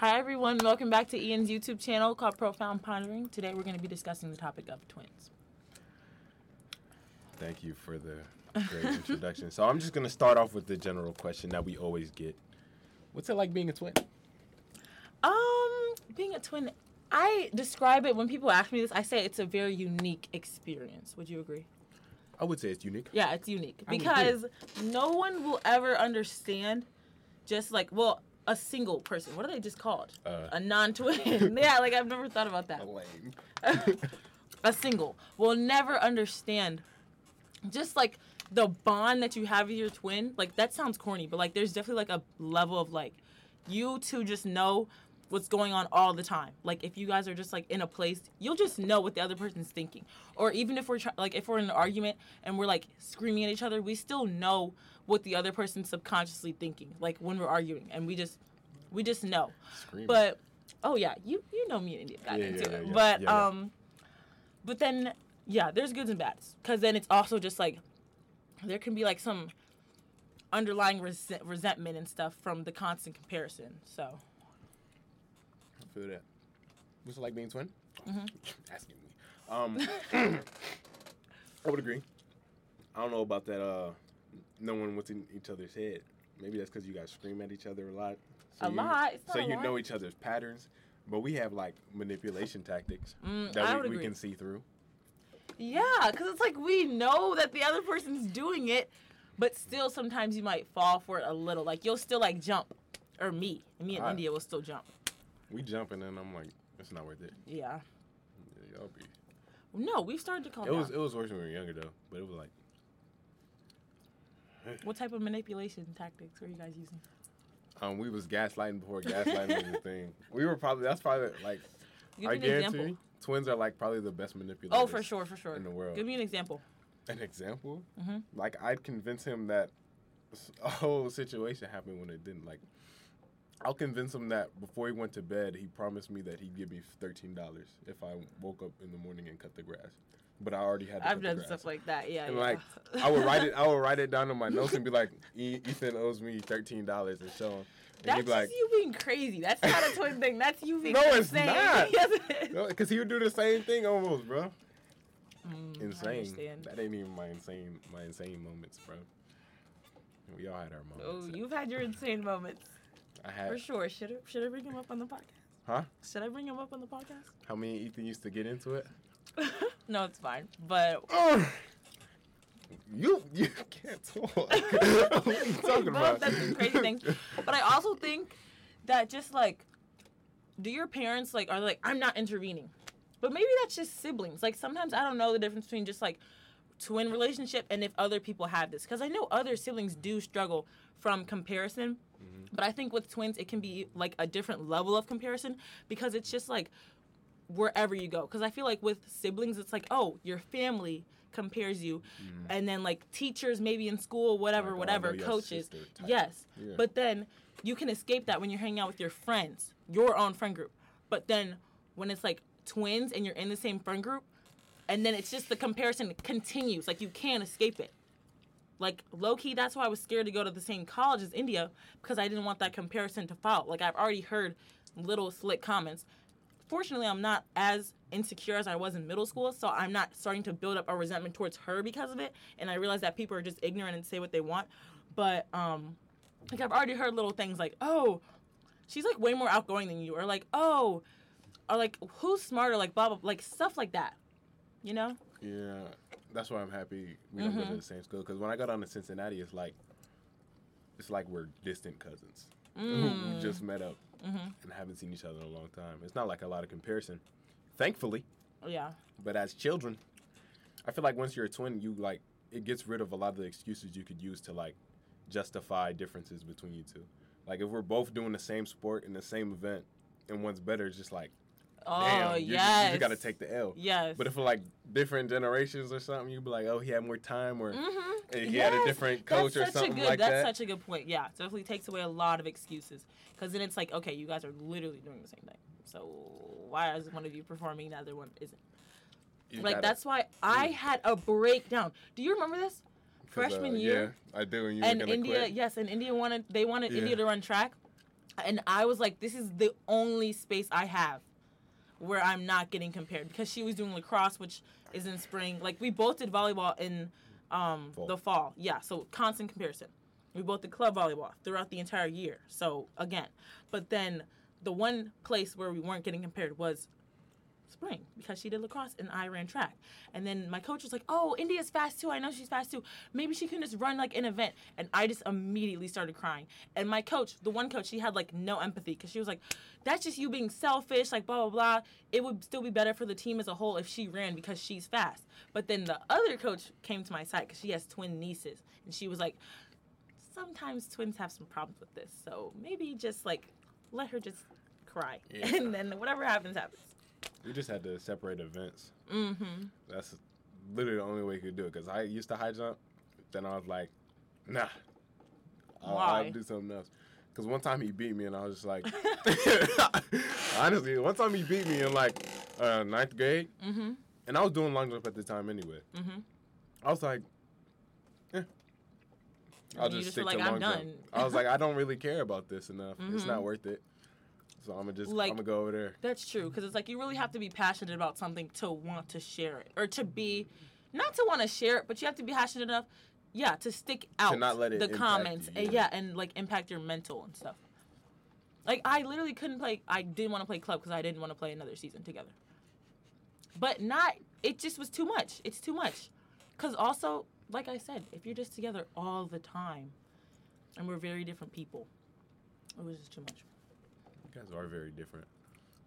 Hi everyone, welcome back to Ian's YouTube channel called Profound Pondering. Today we're going to be discussing the topic of twins. Thank you for the great introduction. So I'm just gonna start off with the general question that we always get. What's it like being a twin? Um, being a twin, I describe it when people ask me this, I say it's a very unique experience. Would you agree? I would say it's unique. Yeah, it's unique because no one will ever understand just like, well, a single person. What are they just called? Uh. a non-twin. yeah, like I've never thought about that. Lame. a single will never understand just like the bond that you have with your twin like that sounds corny but like there's definitely like a level of like you two just know what's going on all the time like if you guys are just like in a place you'll just know what the other person's thinking or even if we're try- like if we're in an argument and we're like screaming at each other we still know what the other person's subconsciously thinking like when we're arguing and we just we just know Screaming. but oh yeah you you know me and india got Yeah, into yeah, it yeah, but um but then, yeah, there's goods and bads. Because then it's also just like, there can be like some underlying res- resentment and stuff from the constant comparison. So, I feel that. What's it like being twin? Mm-hmm. Asking me. Um, I would agree. I don't know about that. Uh, knowing what's in each other's head. Maybe that's because you guys scream at each other a lot. A you, lot? It's so you lot. know each other's patterns. But we have like manipulation tactics Mm, that we, we can see through. yeah, because it's like we know that the other person's doing it, but still sometimes you might fall for it a little. Like, you'll still like jump. Or me. Me and I- India will still jump. We jump and then I'm like, it's not worth it. Yeah. Yeah, y'all be. No, we've started to calm It was it was worse when we were younger though, but it was like what type of manipulation tactics were you guys using? um we was gaslighting before gaslighting was a thing. We were probably that's probably like Give I me an guarantee example. twins are like probably the best manipulators. Oh, for sure, for sure. in the world. Give me an example. An example, Mhm. like I'd convince him that a whole situation happened when it didn't. Like I'll convince him that before he went to bed, he promised me that he'd give me thirteen dollars if I woke up in the morning and cut the grass. But I already had. To I've cut the done grass. stuff like that. Yeah, And yeah. like I would write it, I would write it down on my notes and be like, "E- "Ethan owes me thirteen dollars," and show him. And That's he'd be like, just you being crazy. That's not a twin thing. That's you being crazy. No, it's insane. not. yes, it is. because he would do the same thing almost, bro. Mm, Insane. understand. That ain't even my insane, my insane moments, bro. We all had our moments. Oh, moments. you've had your insane moments I had. for sure. Should I, should I bring him up on the podcast? Huh? Should I bring him up on the podcast? How me and Ethan used to get into it? no, it's fine. But you you can't talk. what are you talking about? done some crazy things. But I also think that just like, do your parents like are like I'm not intervening, but maybe that's just siblings. Like sometimes I don't know the difference between just like twin relationship and if other people have this because I know other siblings do struggle from comparison. Mm-hmm. But I think with twins it can be like a different level of comparison because it's just like wherever you go. Because i feel like with siblings it's like oh your family compares you. And then like teachers maybe in school whatever oh, whatever coaches. yes. Yeah. but then you can escape that when you're hanging out with your friends your own friend group. But then when it's like twins and you're in the same friend group and then it's just the comparison continues. Like you can't escape it. Like low key, that's why I was scared to go to the same college as India because I didn't want that comparison to follow. Like I've already heard little slick comments. Fortunately, I'm not as insecure as I was in middle school, so I'm not starting to build up a resentment towards her because of it. And I realize that people are just ignorant and say what they want. But um, like I've already heard little things like, "Oh, she's like way more outgoing than you," or like, "Oh," or like, "Who's smarter?" Like blah blah, like stuff like that. You know? Yeah, that's why I'm happy we don't go Mm-hmm. to the same school. Because when I got on to Cincinnati, it's like it's like we're distant cousins Mm. who just met up Mm-hmm. and haven't seen each other in a long time. It's not like a lot of comparison, thankfully. Yeah. But as children, I feel like once you're a twin, you like it gets rid of a lot of the excuses you could use to like justify differences between you two. Like if we're both doing the same sport in the same event and one's better, it's just like Oh damn, you, yes. you just gotta take the L. Yes. But if like different generations or something, you'd be like, oh, he had more time, or Mm-hmm. he had a different coach that's or such something a good, like that's that. such a good point. Yeah, definitely takes away a lot of excuses because then it's like, okay, you guys are literally doing the same thing. So why is one of you performing, the other one isn't? You like that's why I had a breakdown. Do you remember this uh, freshman year? Yeah, I do. And you and India, quit. yes, and India wanted they wanted Yeah. India to run track. And I was like, this is the only space I have where I'm not getting compared because she was doing lacrosse, which is in spring. Like we both did volleyball in um, Fall. the fall. Yeah, so constant comparison. We both did club volleyball throughout the entire year. So again, but then the one place where we weren't getting compared was spring because she did lacrosse and I ran track. And then my coach was like, "Oh, India's fast too. I know she's fast too. Maybe she can just run like an event." And I just immediately started crying. And my coach, the one coach, she had like no empathy because she was like, "That's just you being selfish, like blah blah blah. It would still be better for the team as a whole if she ran because she's fast." But then the other coach came to my side because she has twin nieces, and she was like, "Sometimes twins have some problems with this, so maybe just like let her just cry, Yeah. and then whatever happens happens." We just had to separate events. Mm-hmm. That's literally the only way you could do it. Cause I used to high jump, then I was like, nah, I'll? I'll do something else. Cause one time he beat me, and I was just like, honestly, one time he beat me in like uh, ninth grade, Mm-hmm. and I was doing long jump at the time anyway. Mm-hmm. I was like, eh. I'll just just stick like, to "I'm long jump. done." I was like, I don't really care about this enough. It's Mhm. not worth it. So I'm gonna just, Like- I'm gonna go over there. That's true because it's like you really have to be passionate about something to want to share it or to be, not to want to share it, but you have to be passionate enough, yeah, to stick out not let it the comments you, and yeah. yeah, and like impact your mental and stuff. Like I literally couldn't play. I didn't want to play club because I didn't want to play another season together. But not. It just was too much. It's too much. Cause also, like I said, if you're just together all the time, and we're very different people, it was just too much. You guys are very different.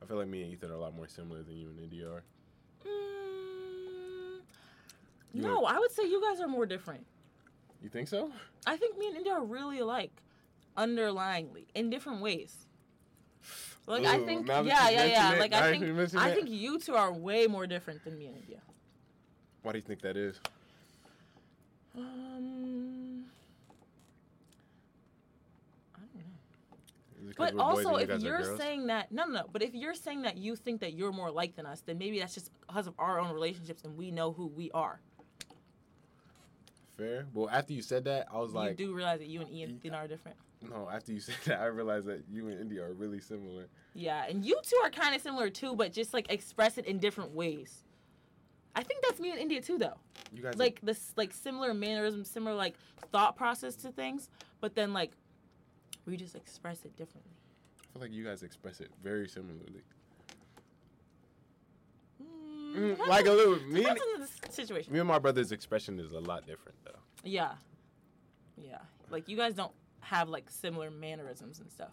I feel like me and Ethan are a lot more similar than you and India are. Mm, no, I would say you guys are more different. You think so? I think me and India are really alike, underlyingly, in different ways. Like I think, yeah, yeah, yeah. it- Like I think, you I it. think you two are way more different than me and India. Why do you think that is? Um, I don't know. Is it 'cause But also, if you're saying that, no, no, no. But if you're saying that you think that you're more like than us, then maybe that's just because of our own relationships and we know who we are. fair. Well, after you said that, I was like, you do realize that you and Ian are different. no. After you said that, I realized that you and India are really similar. Yeah, and you two are kind of similar too, but just like express it in different ways. I think that's me and India too, though. You guys, Like this, like similar mannerisms, similar like thought process to things, but then like we just express it differently. I feel like you guys express it very similarly. Mm, Mm, like a little. Me and, situation. me and my brother's expression is a lot different though. Yeah, yeah. Like you guys don't have like similar mannerisms and stuff.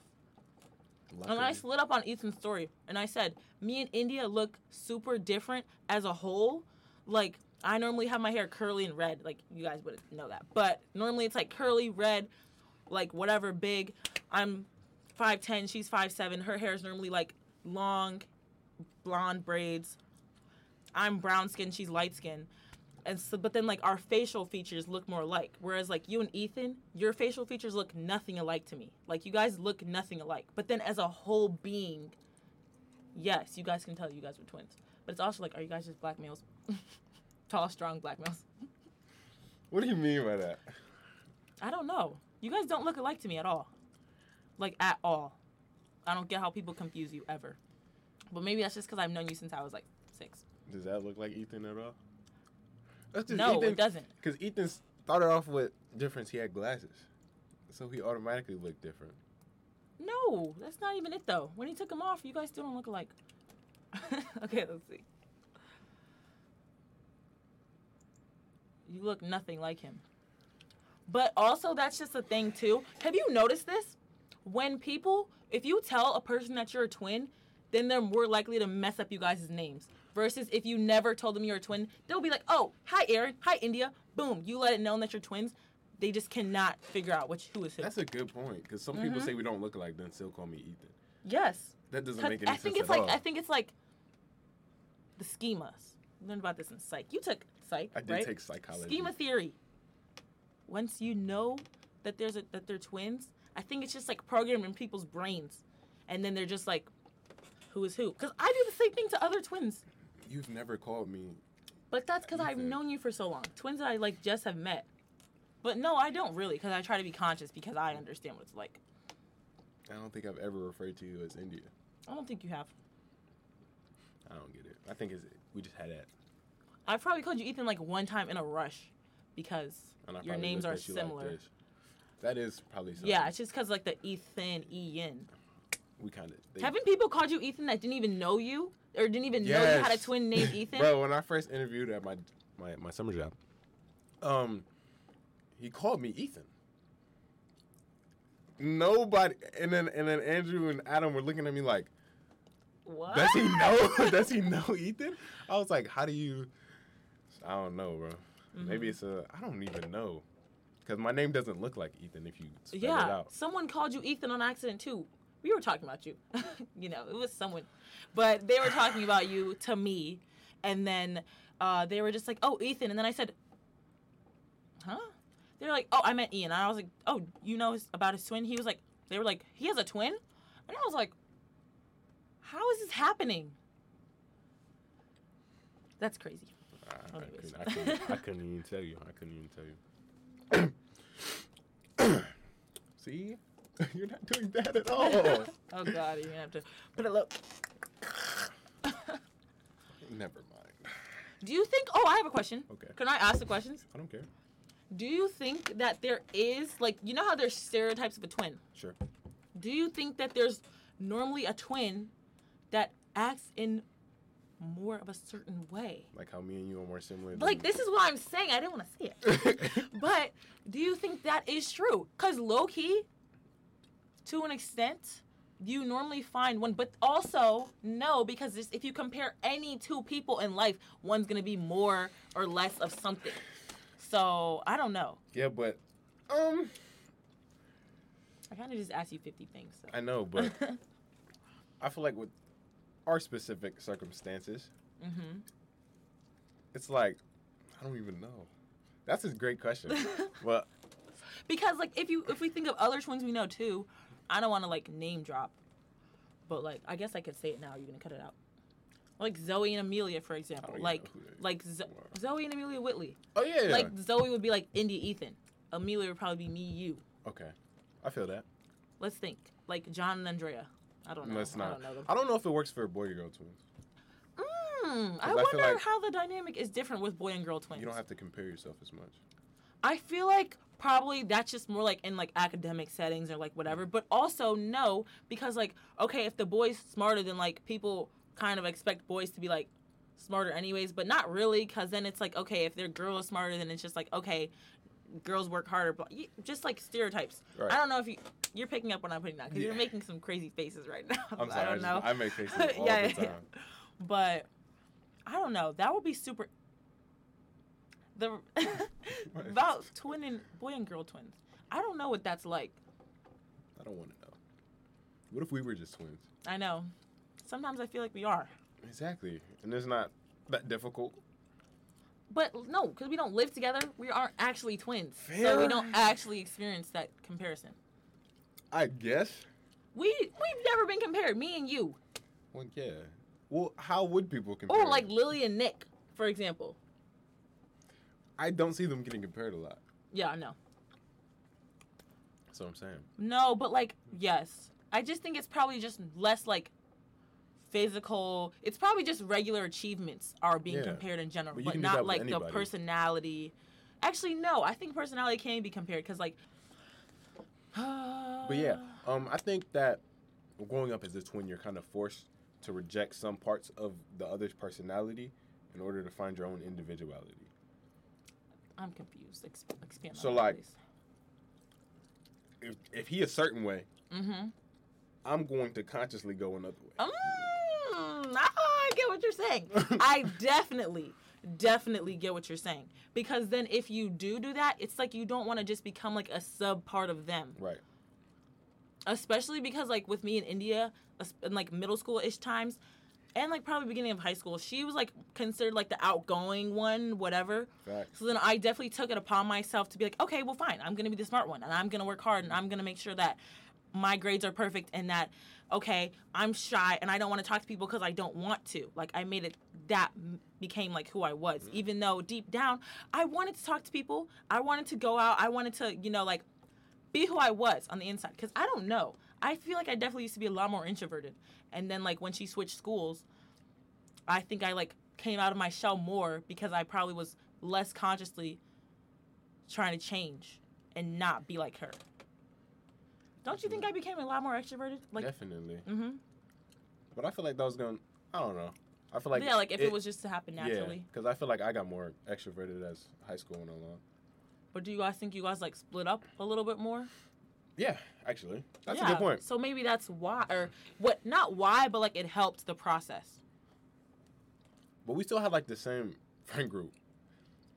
And I slid up on Ethan's story and I said, me and India look super different as a whole. Like, I normally have my hair curly and red. Like, you guys wouldn't know that. But normally it's like curly, red, like whatever, big. I'm 5'10, she's 5'7. Her hair is normally like long, blonde braids. I'm brown skin, she's light skin. And so, but then like our facial features look more alike. Whereas like you and Ethan, your facial features look nothing alike to me. Like you guys look nothing alike. But then as a whole being, yes, you guys can tell you guys are twins. But it's also like, are you guys just black males? Tall, strong black males. What do you mean by that? I don't know. You guys don't look alike to me at all. Like at all. I don't get how people confuse you ever. But maybe that's just because I've known you since I was like six. Does that look like Ethan at all? That's just No, Ethan, it doesn't. Because Ethan started off with difference. He had glasses, so he automatically looked different. No, that's not even it though. When he took them off, you guys still don't look alike. okay, let's see. You look nothing like him. But also, that's just a thing too. Have you noticed this? When people, if you tell a person that you're a twin, then they're more likely to mess up you guys' names. Versus if you never told them you're a twin, they'll be like, oh, hi Aaron, hi India. Boom, you let it known that you're twins. They just cannot figure out which who is who. That's a good point. Because some Mm-hmm. people say we don't look alike, then still call me Ethan. yes. That doesn't make any I think sense it's at like all. I think it's like the schemas. Learned about this in psych. You took psych, I did right? take psychology. Schema theory. Once you know that there's a, that they're twins, I think it's just like programmed in people's brains, and then they're just like, who is who? Because I do the same thing to other twins, You've never called me. but that's because I've known you for so long. Twins that I like just have met. But no, I don't really, because I try to be conscious because I understand what it's like. I don't think I've ever referred to you as India. I don't think you have. I don't get it. I think it's we just had that. I've probably called you Ethan like one time in a rush because your names are like similar. this. that is probably something. yeah, it's just because like the Ethan, Ian. we kind of. Haven't people called you Ethan that didn't even know you or didn't even know you had a twin named Ethan? Bro, when I first interviewed at my my my summer job, um, he called me Ethan. Nobody, and then and then Andrew and Adam were looking at me like, What? does he know? does he know Ethan? I was like, how do you? I don't know, bro. Maybe Mm-hmm. it's a I don't even know, because my name doesn't look like Ethan if you spell it Yeah, out. someone called you Ethan on accident too. We were talking about you. you know, it was someone, but they were talking about you to me, and then uh, they were just like, "Oh, Ethan," and then I said, "Huh?" They're like, "Oh, I meant Ian." And I was like, "Oh, you know about his twin?" He was like, "They were like, he has a twin," and I was like, "How is this happening?" That's crazy. I, I, couldn't, I, couldn't, I couldn't even tell you. I couldn't even tell you. See, you're not doing that at all. oh God, you're gonna have to put it low. Never mind. Do you think? Oh, I have a question. Okay. Can I ask the questions? I don't care. Do you think that there is like you know how there's stereotypes of a twin? Sure. Do you think that there's normally a twin that acts in more of a certain way? Like how me and you are more similar. Like this is what I'm saying. I didn't want to say it. but do you think that is true? Cuz low key to an extent you normally find one but also no because if you compare any two people in life one's going to be more or less of something. So, I don't know. yeah, but um, I kind of just asked you 50 things. So. I know, but I feel like with our specific circumstances, mm-hmm. it's like I don't even know. That's a great question. but Because like if you if we think of other twins we know too, I don't want to like name drop, but like I guess I could say it now. You're gonna cut it out. Like Zoe and Amelia, for example. Like know who they like Zo- Zoe and Amelia Whitley. oh yeah, Like Zoe would be like India Ethan. Amelia would probably be me you. okay, I feel that. Let's think. Like John and Andrea. I don't know. No, it's I not. don't know them. I don't know if it works for boy or girl twins. Mm, I I wonder like- how the dynamic is different with boy and girl twins. You don't have to compare yourself as much. I feel like probably that's just more like in like academic settings or like whatever. But also no, because like okay, if the boy's smarter than like people kind of expect boys to be like smarter anyways, but not really, because then it's like okay, if their girl is smarter, then it's just like okay, girls work harder, but y- just like stereotypes. Right. I don't know if you you're picking up when I'm putting that because you're making some crazy faces right now. I'm sorry. I don't just- know. I make faces all Yeah, the yeah. time. but I don't know. That would be super. The about twin and boy and girl twins. I don't know what that's like. I don't want to know. What if we were just twins? I know. Sometimes I feel like we are, Exactly. And it's not that difficult. But no, because we don't live together. We aren't actually twins, so we don't actually experience that comparison. I guess. We we've never been compared. Me and you, Well, yeah. Well, how would people compare? or like Lily and Nick, for example. I don't see them getting compared a lot. Yeah, I know. That's what I'm saying. No, but like yes, I just think it's probably just less like physical. It's probably just regular achievements are being Yeah. compared in general, But but, can do that not like the personality. Actually, no. I think personality can be compared because like. But yeah, um, I think that growing up as a twin, you're kind of forced to reject some parts of the other's personality in order to find your own individuality. I'm confused. Ex- expand. So, like-. If if he a certain way, Mm-hmm. I'm going to consciously go another way. Mm, ah, I get what you're saying. I definitely, definitely get what you're saying. Because then if you do do that, it's like you don't want to just become like a sub part of them. Right. Especially because like with me in India, in like middle school ish times, and like probably beginning of high school, she was like considered like the outgoing one, whatever. Facts. So then I definitely took it upon myself to be like, okay, well, fine. I'm going to be the smart one and I'm going to work hard and I'm going to make sure that my grades are perfect and that, okay, I'm shy and I don't want to talk to people because I don't want to. Like, I made it, that became like who I was. Mm. Even though deep down, I wanted to talk to people. I wanted to go out. I wanted to, you know, like, be who I was on the inside. Because I don't know. I feel like I definitely used to be a lot more introverted. And then like when she switched schools, I think I like came out of my shell more because I probably was less consciously trying to change and not be like her. Don't you think I became a lot more extroverted? Like, Definitely. mm-hmm. But I feel like that was going. I don't know. I feel like yeah, like if it, was just to happen naturally. Yeah, because I feel like I got more extroverted as high school went along. But do you guys think you guys like split up a little bit more? Yeah, actually, that's yeah. a good point. So maybe that's why, or what? Not why, but like it helped the process. But we still have like the same friend group,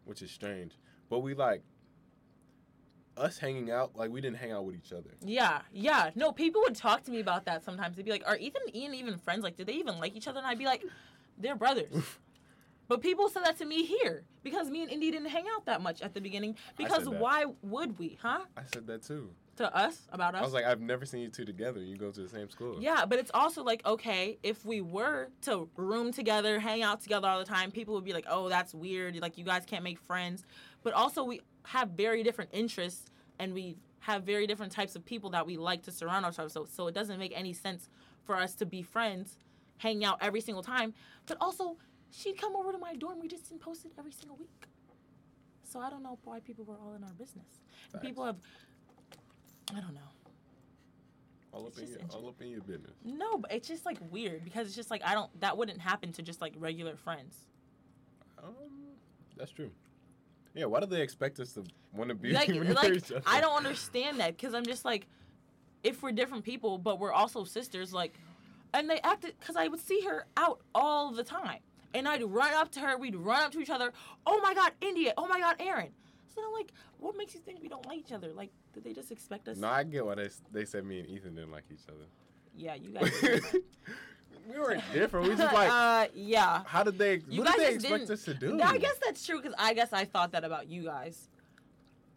which is strange. But we like us hanging out like we didn't hang out with each other. Yeah, yeah. No, people would talk to me about that sometimes. They'd be like, "Are Ethan and Ian even friends? Like, did they even like each other?" And I'd be like, "They're brothers." but people said that to me here because me and Indy didn't hang out that much at the beginning. Because why would we, huh? I said that too. To us about us. I was like, I've never seen you two together. You go to the same school. Yeah, but it's also like, okay, if we were to room together, hang out together all the time, people would be like, oh, that's weird. Like, you guys can't make friends. But also, we have very different interests and we have very different types of people that we like to surround ourselves with. So it doesn't make any sense for us to be friends, hang out every single time. But also, she'd come over to my dorm. We just didn't post it every single week. So I don't know why people were all in our business. And people have, I don't know. All up, in your, all up in your business. No, but it's just like weird because it's just like I don't. That wouldn't happen to just like regular friends. Um, that's true. Yeah, why do they expect us to want to be like, like? I don't understand that because I'm just like, if we're different people, but we're also sisters, like, and they acted because I would see her out all the time, and I'd run up to her, we'd run up to each other. Oh my God, India! Oh my God, Aaron! So I'm like, what makes you think we don't like each other? Like, did they just expect us? No, I get why they they said me and Ethan didn't like each other. Yeah, you guys. we weren't different. We just like, uh, yeah. how did they? You what did they expect didn't- us to do? I guess that's true because I guess I thought that about you guys.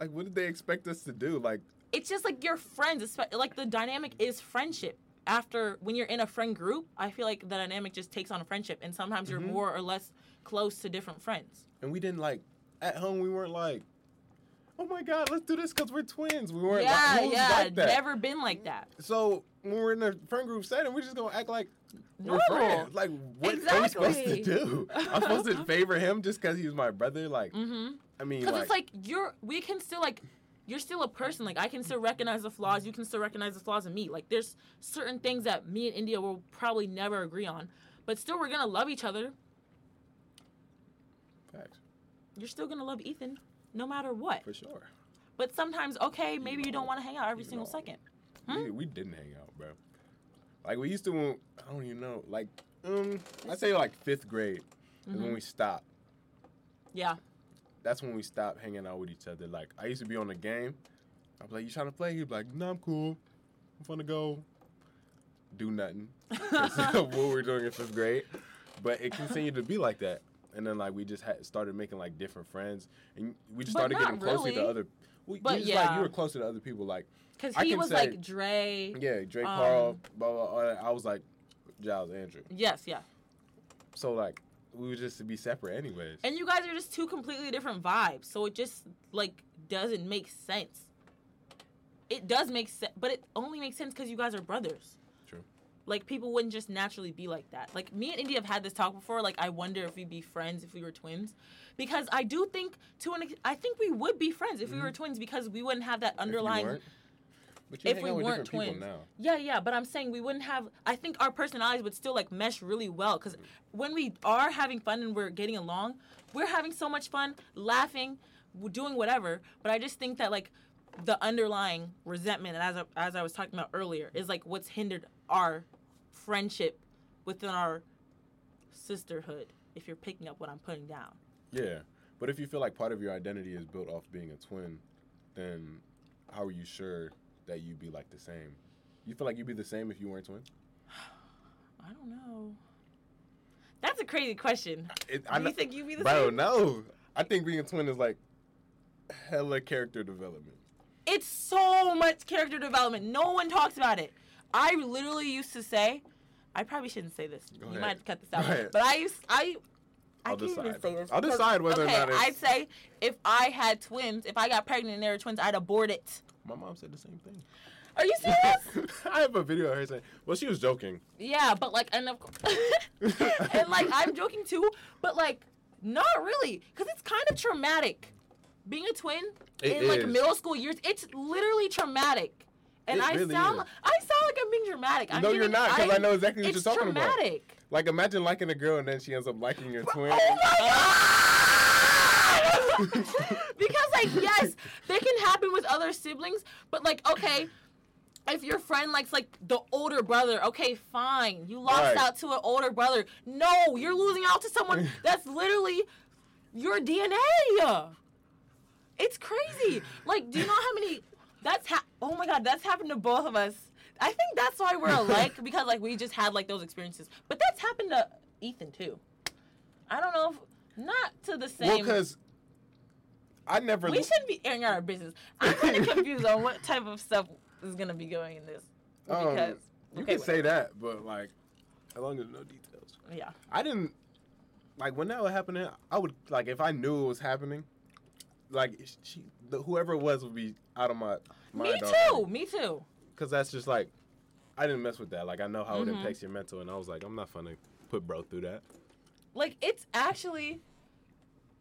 Like, what did they expect us to do? Like, it's just like you're friends. Like the dynamic is friendship. After when you're in a friend group, I feel like the dynamic just takes on a friendship, and sometimes you're Mhm. more or less close to different friends. and we didn't like at home. We weren't like, oh my god, let's do this because we're twins. We weren't. yeah, like, yeah, like that? never been like that. So when we're in a friend group setting, we're just gonna act like we're No. friends. Like, what are we supposed to do? I'm supposed to favor him just because he's my brother? Like, Mm-hmm. I mean, Because like, it's like you're, we can still like, you're still a person. Like I can still recognize the flaws. You can still recognize the flaws in me. Like there's certain things that me and India will probably never agree on, but still we're gonna love each other. facts You're still gonna love Ethan, no matter what. for sure. But sometimes, okay, maybe you don't want to hang out every single know. second. We, we didn't hang out, bro. Like we used to. When, I don't even know. Like, um, I'd say like fifth grade is when Mhm. we stopped. Yeah. That's when we stopped hanging out with each other. Like, I used to be on the game. I'd be like, "You trying to play?" He'd be like, "No, I'm cool. I'm gonna go do nothing." That's what we were doing in fifth grade. But it continued to be like that. And then like we just had started making like different friends, and we just But started getting closer really. to other. We, But just, like yeah. you were closer to other people. Like Because he was say- like Dre. yeah, Drake Um, Carl, blah, blah, blah, I was like Giles Andrew. Yes, yeah. So like we would just to be separate anyways. And you guys are just two completely different vibes. So it just like doesn't make sense. It does make sense, but it only makes sense because you guys are brothers. Like people wouldn't just naturally be like that. Like me and India have had this talk before. Like I wonder if we'd be friends if we were twins, because I do think to an I think we would be friends if we were twins because we wouldn't have that Mm-hmm. If underlying if hang we weren't twins. now. Yeah, yeah, but I'm saying we wouldn't have. I think our personalities would still like mesh really well because when we are having fun and we're getting along, we're having so much fun, laughing, doing whatever. But I just think that like the underlying resentment, and as I, as I was talking about earlier, is like what's hindered our friendship within our sisterhood. If you're picking up what I'm putting down, Yeah, but if you feel like part of your identity is built off being a twin, then how are you sure that you'd be like the same? You feel like you'd be the same if you weren't twins? I don't know. That's a crazy question. It, Do I you think you'd be the bro, same? no. I think being a twin is like hella character development. It's so much character development. No one talks about it. I literally used to say, I probably shouldn't say this. Go you ahead. might have cut this out. But I used I I I'll can't even decide. say this. I'll decide whether or not I'd say if I had twins, if I got pregnant and they were twins, I'd abort it. My mom said the same thing. Are you serious? I have a video of her saying, well, she was joking. yeah, but like, and of course and like I'm joking too, but like not really, because it's kind of traumatic. Being a twin It in like middle school years, it's literally traumatic. And It I really sound, is. I sound like I'm being dramatic. I'm no, you're not, because I know exactly what you're talking about. traumatic. Like, imagine liking a girl and then she ends up liking your twin. Oh my god! because like yes, they can happen with other siblings, but like okay, if your friend likes like the older brother, okay, fine. You lost Right. out to an older brother. No, you're losing out to someone that's literally your DNA. It's crazy. Like, do you know how many? That's ha- oh my god, that's happened to both of us. I think that's why we're alike because like we just had like those experiences. But that's happened to Ethan too. I don't know if not to the same. well, because I never. we shouldn't be airing out our business. I'm kind of confused on what type of stuff is gonna be going in this um, because you okay, can say that, but like, as long as no details. yeah. I didn't like when that was happening. I would like if I knew it was happening, like she, the, whoever it was would be out of my Me mind. too. Me too. Because that's just like I didn't mess with that. Like I know how it Mhm. impacts your mental, and I was like, I'm not gonna put bro through that. Like it's actually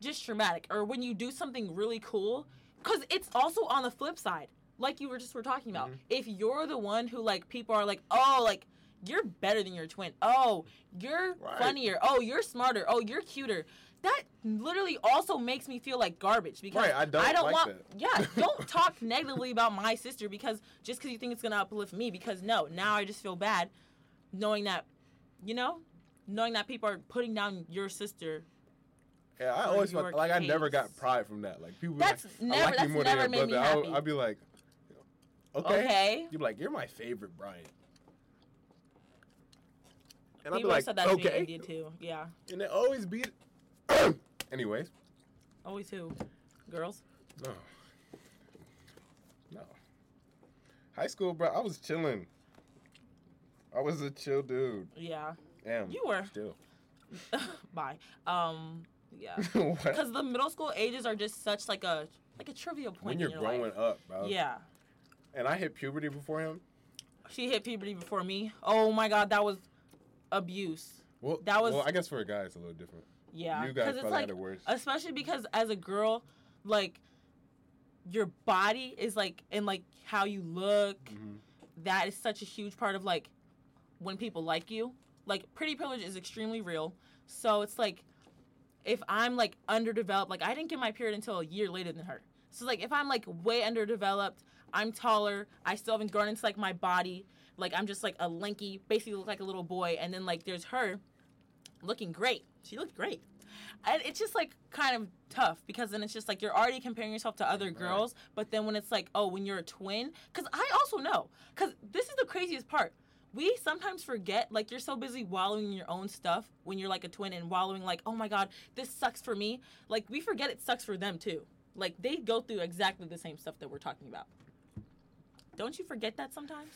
just traumatic. Or when you do something really cool, because it's also on the flip side, like you were just were talking about. Mhm. If you're the one who like people are like, oh, like you're better than your twin. Oh, you're Right. funnier. Oh, you're smarter. Oh, you're cuter. That literally also makes me feel like garbage because Right, I don't like want. that. Yeah, don't talk negatively about my sister because just because you think it's gonna uplift me. Because no, now I just feel bad knowing that, you know, knowing that people are putting down your sister. Yeah, I always felt like I never got pride from that. Like people, That's like, I never- like you more never than made your me brother. I'll be like, okay. Okay. You'd be like, you're my favorite, Brian. And I'll be like, said that to in okay. India too. Yeah, And it always be. Anyways, always who, girls. no, no. High school, bro. I was chilling. I was a chill dude. Yeah, Am You were. still. bye. Um, yeah, because the middle school ages are just such like a like a trivial point. when you're your growing life. up, bro. Yeah, And I hit puberty before him. she hit puberty before me. Oh my god, that was abuse. Well, That was- Well, I guess for a guy, it's a little different. Yeah, You guys probably like had it worse. especially because as a girl, like your body is like and like how you look. Mhm. That is such a huge part of like when people like you. Like pretty privilege is extremely real. So it's like if I'm like underdeveloped, like I didn't get my period until a year later than her. So like if I'm like way underdeveloped, I'm taller, I still haven't grown into like my body. Like I'm just like a lanky, basically look like a little boy, and then like there's her looking great. She looked great. And it's just like kind of tough because then it's just like you're already comparing yourself to other Right. girls, but then when it's like, oh, when you're a twin, because I also know, because this is the craziest part. We sometimes forget, like you're so busy wallowing in your own stuff when you're like a twin and wallowing, like, oh my god, this sucks for me. Like we forget it sucks for them too. Like they go through exactly the same stuff that we're talking about. Don't you forget that sometimes?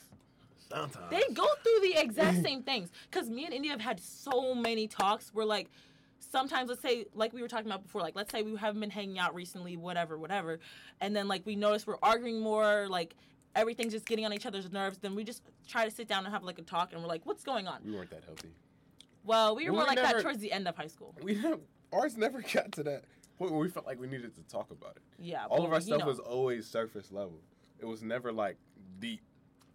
Sometimes. They go through the exact same things. Because me and India have had so many talks where, like, sometimes, let's say, like we were talking about before, like, let's say we haven't been hanging out recently, whatever, whatever. And then, like, we notice we're arguing more, like, everything's just getting on each other's nerves. Then we just try to sit down and have, like, a talk. And we're like, what's going on? we weren't that healthy. Well, we were Well, more we like never- that towards the end of high school. We ours never got to that point where we felt like we needed to talk about it. Yeah. All of our stuff know. was always surface level. It was never like deep.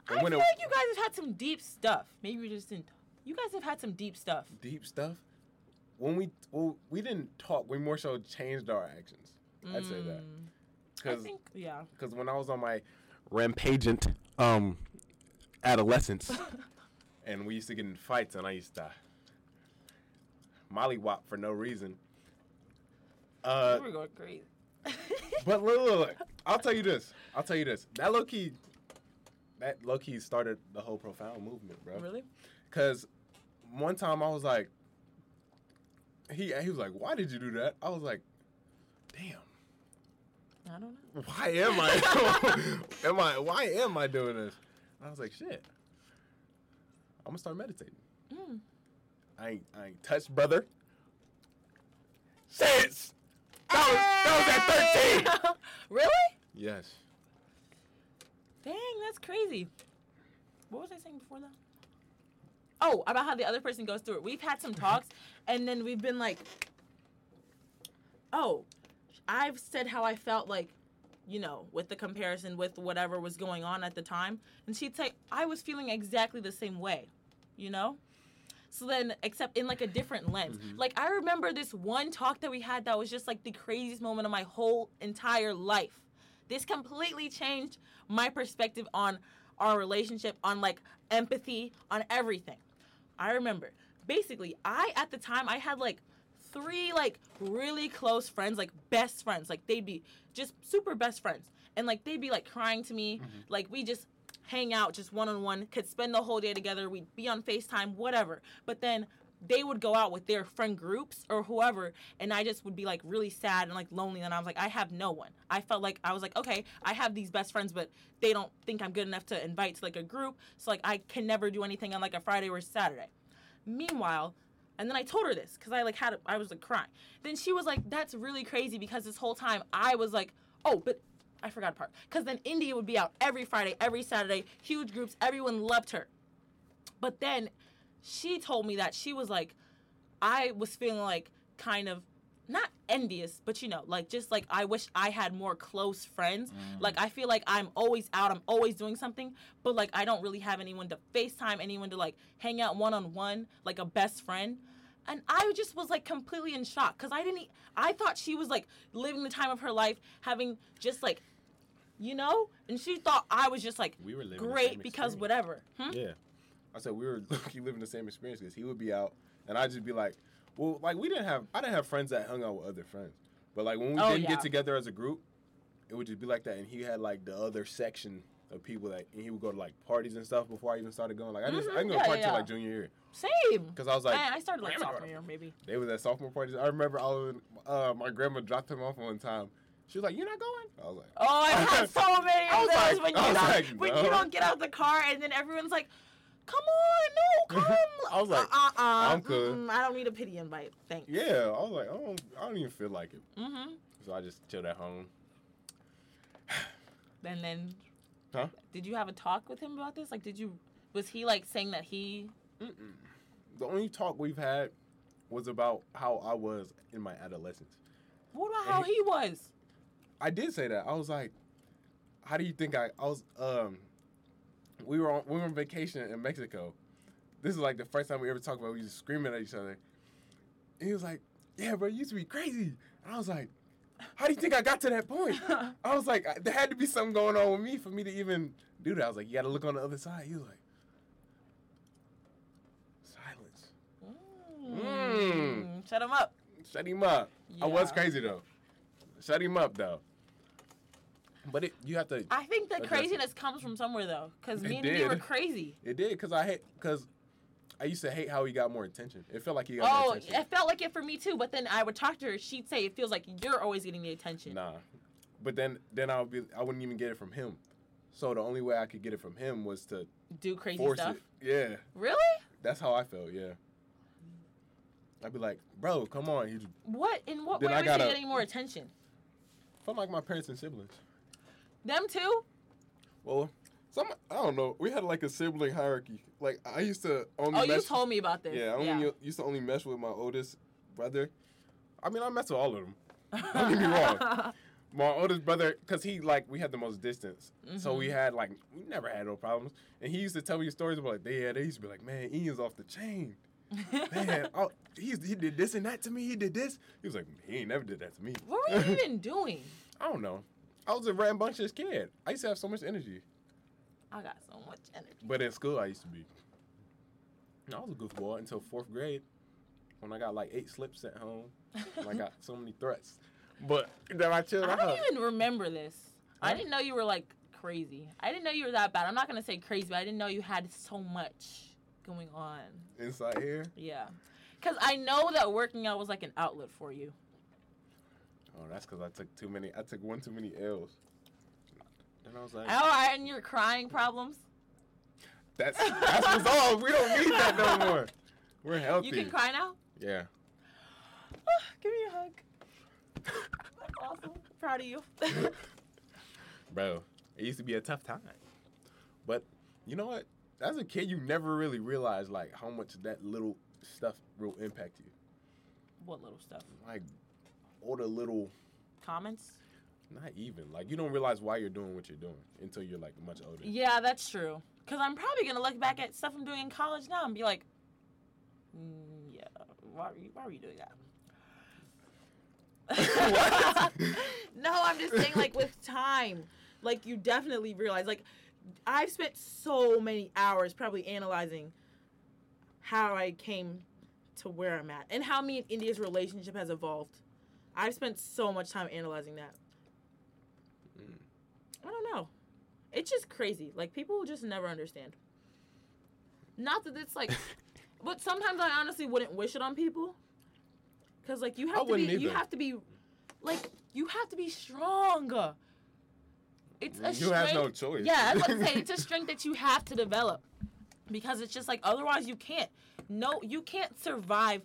I feel it- like you guys have had some deep stuff. Maybe we just didn't. You guys have had some deep stuff. deep stuff. When we well, we didn't talk. We more so changed our actions. I'd say that Mm, I because think, yeah. because when I was on my rampagent um adolescence, and we used to get in fights, and I used to mollywop for no reason. Uh, we were going crazy. but look, look, look, I'll tell you this. I'll tell you this. That low key, that low key started the whole profound movement, bro. really? Cause one time I was like, he he was like, why did you do that? I was like, damn, I don't know. why am I, am I, why am I doing this? And I was like, shit, I'm gonna start meditating. Mm. I ain't, I ain't touched, brother. Since that was, that was at 13. really? Yes. Dang, that's crazy. What was I saying before that? Oh, about how the other person goes through it. We've had some talks, and then we've been like, oh, I've said how I felt like, you know, with the comparison with whatever was going on at the time. And she'd say, I was feeling exactly the same way, you know? So then, except in like a different lens. Mhm. Like, I remember this one talk that we had that was just like the craziest moment of my whole entire life. This completely changed my perspective on our relationship, on like empathy, on everything. I remember basically, I at the time, I had like three like really close friends, like best friends. Like they'd be just super best friends. And like they'd be like crying to me. Mm-hmm. Like we just hang out just one on one, could spend the whole day together. We'd be on FaceTime, whatever. But then they would go out with their friend groups or whoever, and I just would be like really sad and like lonely. And I was like, I have no one. I felt like I was like, okay, I have these best friends, but they don't think I'm good enough to invite to like a group. So like I can never do anything on like a Friday or Saturday. Meanwhile, and then I told her this because I like had I was like crying. Then she was like, "That's really crazy because this whole time I was like, oh, but I forgot a part. Because then India would be out every Friday, every Saturday, huge groups. Everyone loved her. But then she told me that she was like, I was feeling like kind of not envious, but you know, like just like I wish I had more close friends. Like I feel like I'm always out, I'm always doing something, but like I don't really have anyone to FaceTime, anyone to like hang out one on one, like a best friend. And I just was like completely in shock because I didn't. I thought she was like living the time of her life, having just like, you know, and she thought I was just like We were living great because whatever. Hmm? Yeah. I said we were living the same experience because he would be out and I'd just be like, well, like we didn't have, I didn't have friends that hung out with other friends. But like when we Oh, didn't yeah. get together as a group, it would just be like that. And he had like the other section of people that, and he would go to like parties and stuff before I even started going. Like I just, I didn't go Mhm. to Yeah, party yeah, till like junior year Same. because I was like, I, I started like sophomore year maybe. they was at sophomore parties. I remember I was, uh, my grandma dropped him off one time. She was like, "You're not going?" I was like, Oh, I had so many of those like- when you don't like, when no. you don't get out the car and then everyone's like, "Come on, no, come." I was like, uh, uh, I'm good. mm-mm, I don't need a pity invite. Thanks. "Yeah." I was like, "I don't, I don't even feel like it." Mm-hmm. So I just chilled at home. And then, Huh? did you have a talk with him about this? Like, did you? Was he like saying that he? Mm-mm. The only talk we've had was about how I was in my adolescence. What about And how he- he was? I did say that. I was like, "How do you think I?" I was um, we were on we were on vacation in Mexico. This is like the first time we ever talked about. We just screaming at each other. And he was like, "Yeah, bro, you used to be crazy." And I was like, "How do you think I got to that point?" I was like, "There had to be something going on with me for me to even do that." I was like, "You got to look on the other side." He was like, "Silence." Mm. Shut him up. Shut him up. I was crazy though. Shut him up though. But it, you have to. I think the Address it. craziness comes from somewhere though, because me and you were crazy. It did because I hate because I used to hate how he got more attention. It felt like he got more Oh, it felt like it for me too. But then I would talk to her. She'd say it feels like you're always getting the attention. Nah, but then then I would be I wouldn't even get it from him. So the only way I could get it from him was to Do crazy stuff. it. Yeah, Really? that's how I felt. Yeah. I'd be like, bro, come on. What? In what Then way I was gotta- he getting more attention? felt like my parents and siblings. Them too? Well, some I don't know. We had like a sibling hierarchy. Like I used to only. Oh, you mess- told me about this. Yeah, I only used to only mess with my oldest brother. I mean, I mess with all of them. Don't get me wrong. My oldest brother, cause he like we had the most distance, so we Mhm. had like we never had no problems. And he used to tell me stories about like, yeah, they used to be like, man, Ian's off the chain. Man, oh, he's, he did this and that to me. He did this. He was like, he ain't never did that to me. what were you even doing? I don't know. I was a rambunctious kid. I used to have so much energy. I got so much energy. But in school, I used to be. I was a goofball until fourth grade, when I got like eight slips at home. and I got so many threats. But then I chilled I out. don't even remember this. I didn't know you were like crazy. I didn't know you were that bad. I'm not gonna say crazy, but I didn't know you had so much going on. inside here. Yeah. Cause I know that working out was like an outlet for you. Oh, that's because I took too many. I took one too many L's. And I was like, Oh, and your crying problems. that's that's resolved. We don't need that no more. We're healthy. You can cry now. Yeah. Ah, give me a hug. That's awesome. Proud of you. Bro, it used to be a tough time. But you know what? As a kid, you never really realized like how much that little stuff will impact you. What little stuff? Like all the little, Comments? not even like you don't realize why you're doing what you're doing until you're like much older. Yeah, that's true. Because I'm probably to look back at stuff I'm doing in college now and be like, mm, yeah, why were, you, why were you doing that? no, I'm just saying, like, with time, like, you definitely realize, like, I've spent so many hours probably analyzing how I came to where I'm at and how me and India's relationship has evolved. I've spent so much time analyzing that. Mm. I don't know. It's just crazy. Like people will just never understand. Not that it's like, but sometimes I honestly wouldn't wish it on people. Cause like you I have to be, wouldn't you have to be, like you have to be strong. It's a You have no choice. Yeah, that's what I'm saying. It's a strength that you have to develop, because it's just like otherwise you can't. No, you can't survive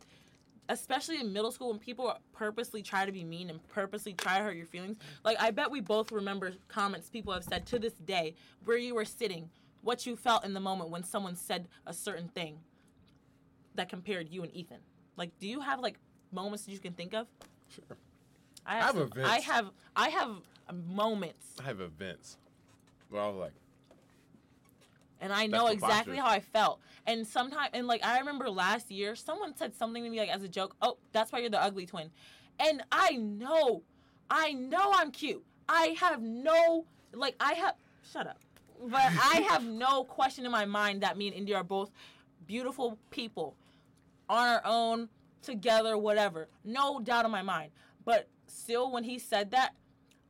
especially in middle school when people purposely try to be mean and purposely try to hurt your feelings. Like I bet we both remember comments people have said to this day where you were sitting, what you felt in the moment when someone said a certain thing that compared you and Ethan. Like, do you have like moments that you can think of? Sure. I have some- events. I have I have moments, I have events where I was like, and I know exactly how I felt. And sometimes, and like I remember last year, someone said something to me like as a joke. Oh, that's why you're the ugly twin. And I know, I know I'm cute. I have no like I have. Shut up. But I have no question in my mind that me and India are both beautiful people on our own, together, whatever. No doubt in my mind. But still, when he said that,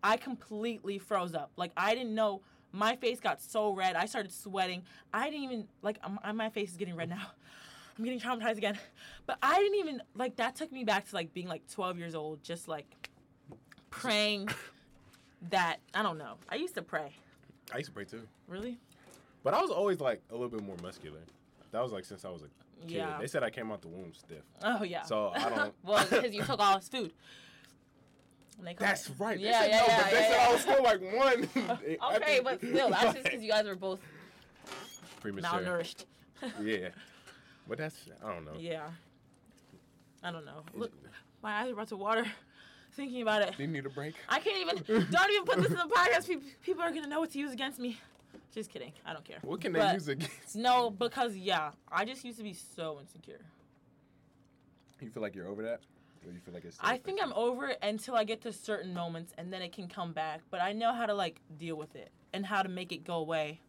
I completely froze up. Like I didn't know. My face got so red. I started sweating. I didn't even like. um, my face is getting red now. I'm getting traumatized again. But I didn't even like. That took me back to like being like 12 years old, just like praying that I don't know. I used to pray. I used to pray too, Really? but I was always like a little bit more muscular. That was like since I was a kid. Yeah. They said I came out the womb stiff. Oh yeah. So, I don't- well, because you took all his food. And they call That's it- right. They Yeah, said yeah, no, yeah, but they yeah, said yeah. I was still like one. Okay, but still, that's just because you guys were both premature. malnourished. Yeah, but that's I don't know. yeah. I don't know. Look, mm. my eyes are about to water thinking about it. Do you need a break? I can't even. Don't even put this in the podcast. People, people are gonna know what to use against me. Just kidding. I don't care. What can they use against? No, because yeah, I just used to be so insecure. You feel like you're over that, or you feel like it's? I think I'm over it until I get to certain moments, and then it can come back. But I know how to like deal with it and how to make it go away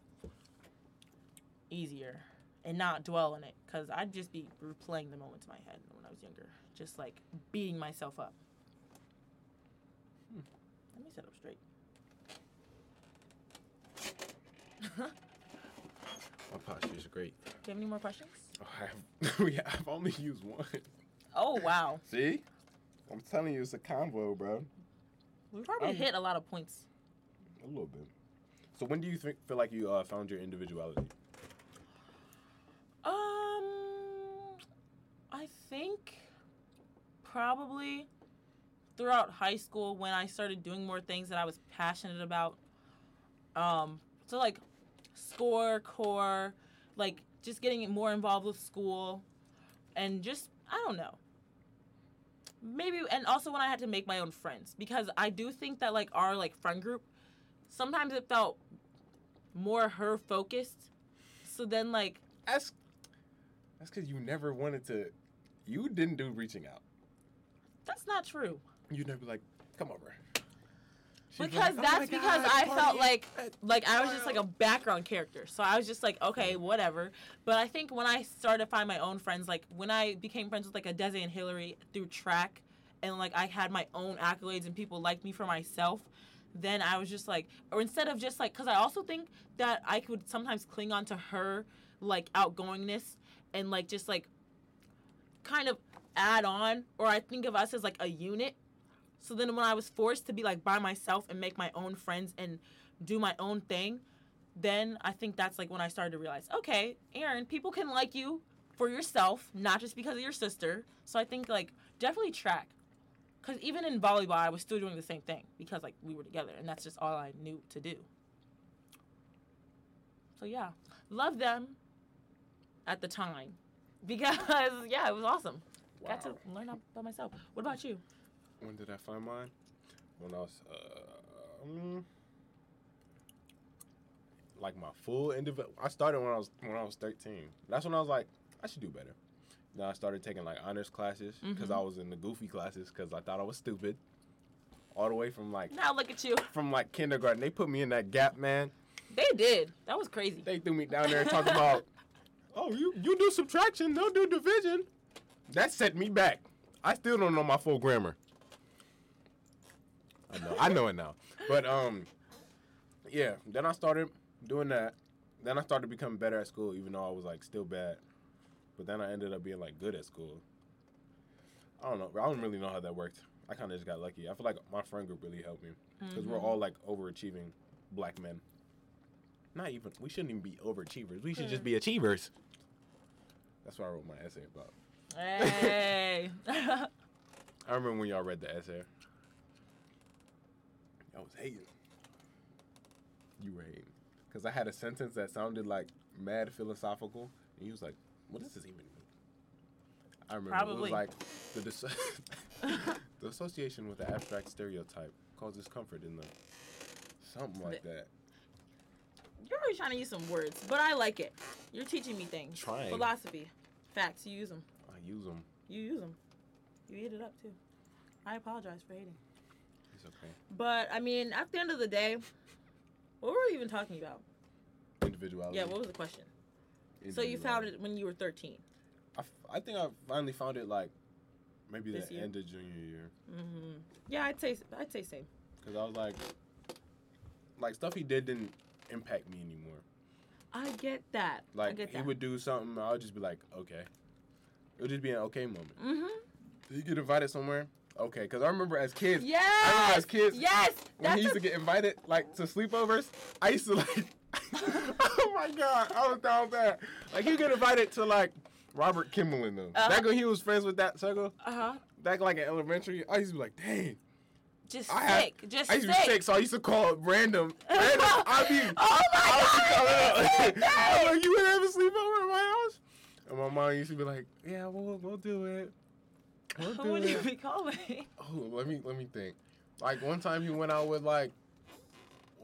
easier and not dwell on it. Cause I'd just be replaying the moments in my head when I was younger, just like beating myself up. Hmm. Let me set up straight. My posture is great. Do you have any more questions? Oh, I have, we have only used one. Oh wow, See, I'm telling you, it's a convo, bro. we probably hit a lot of points. A little bit. So when do you think feel like you uh, found your individuality? Um, I think probably throughout high school when I started doing more things that I was passionate about. Um, so like score, core, like just getting more involved with school, and just I don't know. Maybe and also when I had to make my own friends because I do think that like our like friend group, sometimes it felt more her focused. So then like That's that's because you never wanted to. You didn't do reaching out. That's not true. You never be like, come over. Because like, "Oh that's my because I felt like like I was just like a background character. So I was just like, okay, whatever. But I think when I started to find my own friends, like when I became friends with like a Desi and Hillary through track and like I had my own accolades and people liked me for myself, then I was just like or instead of just like cuz I also think that I could sometimes cling on to her like outgoingness and like just like kind of add on or I think of us as like a unit so then when I was forced to be like by myself and make my own friends and do my own thing, then I think that's like when I started to realize, okay, Aaron, people can like you for yourself, not just because of your sister. So I think like definitely track. Cause even in volleyball, I was still doing the same thing because like we were together, and that's just all I knew to do. So yeah, love them at the time because yeah, it was awesome. Got to Wow. learn about myself. What about you? When did I find mine? When I was, uh, um, like my full individual. I started when I was when I was thirteen. That's when I was like, I should do better. Then I started taking like honors classes because Mhm. I was in the goofy classes because I thought I was stupid. All the way from like Now look at you. from like kindergarten, they put me in that gap, man. They did. That was crazy. They threw me down there and talked about, oh, you you do subtraction, they'll do division. That set me back. I still don't know my full grammar. I know, I know it now. But um, yeah. Then I started doing that. Then I started becoming better at school, even though I was like still bad. But then I ended up being like good at school. I don't know. I don't really know how that worked. I kind of just got lucky. I feel like my friend group really helped me because we're Mhm. all like overachieving black men. Not even. We shouldn't even be overachievers. We should just be achievers. That's what I wrote my essay about. Hey. I remember when y'all read the essay. I was hating. You were hating. Because I had a sentence that sounded like mad philosophical. And he was like, what does this even mean? I remember it was like the, dis- the association with the abstract stereotype causes comfort in the something like that. You're always trying to use some words, but I like it. You're teaching me things. Trying. Philosophy. Facts. You use them. I use them. You use them. You eat it up too. I apologize for hating. It's okay. But I mean, at the end of the day, what were we even talking about? Individuality. Yeah, what was the question? So you found it when you were 13. I, f- I think I finally found it like maybe This the year? end of junior year. Mm-hmm. Yeah, I'd say I'd say same. Because I was like, like stuff he did didn't impact me anymore. I get that. I Like get he that. would do something, I would just be like, okay. It would just be an okay moment. Mm-hmm. Did you get invited somewhere? Okay, because I remember as kids, Yes. I remember as kids, Yes. when he used a- to get invited like to sleepovers, I used to like, oh my god, I was down that. Like you get invited to like Robert Kimball and them. Uh-huh. Back when he was friends with that circle, uh-huh. back like in elementary, I used to be like, dang. Just I had- sick. Just I used to be sick, so I used to call random. random I'd be, Oh my I God, I'm like, you would have a sleepover at my house? And my mom used to be like, yeah, we'll, we'll do it. We'll Who do would you it. be calling? Oh, let me let me think. Like one time he went out with like,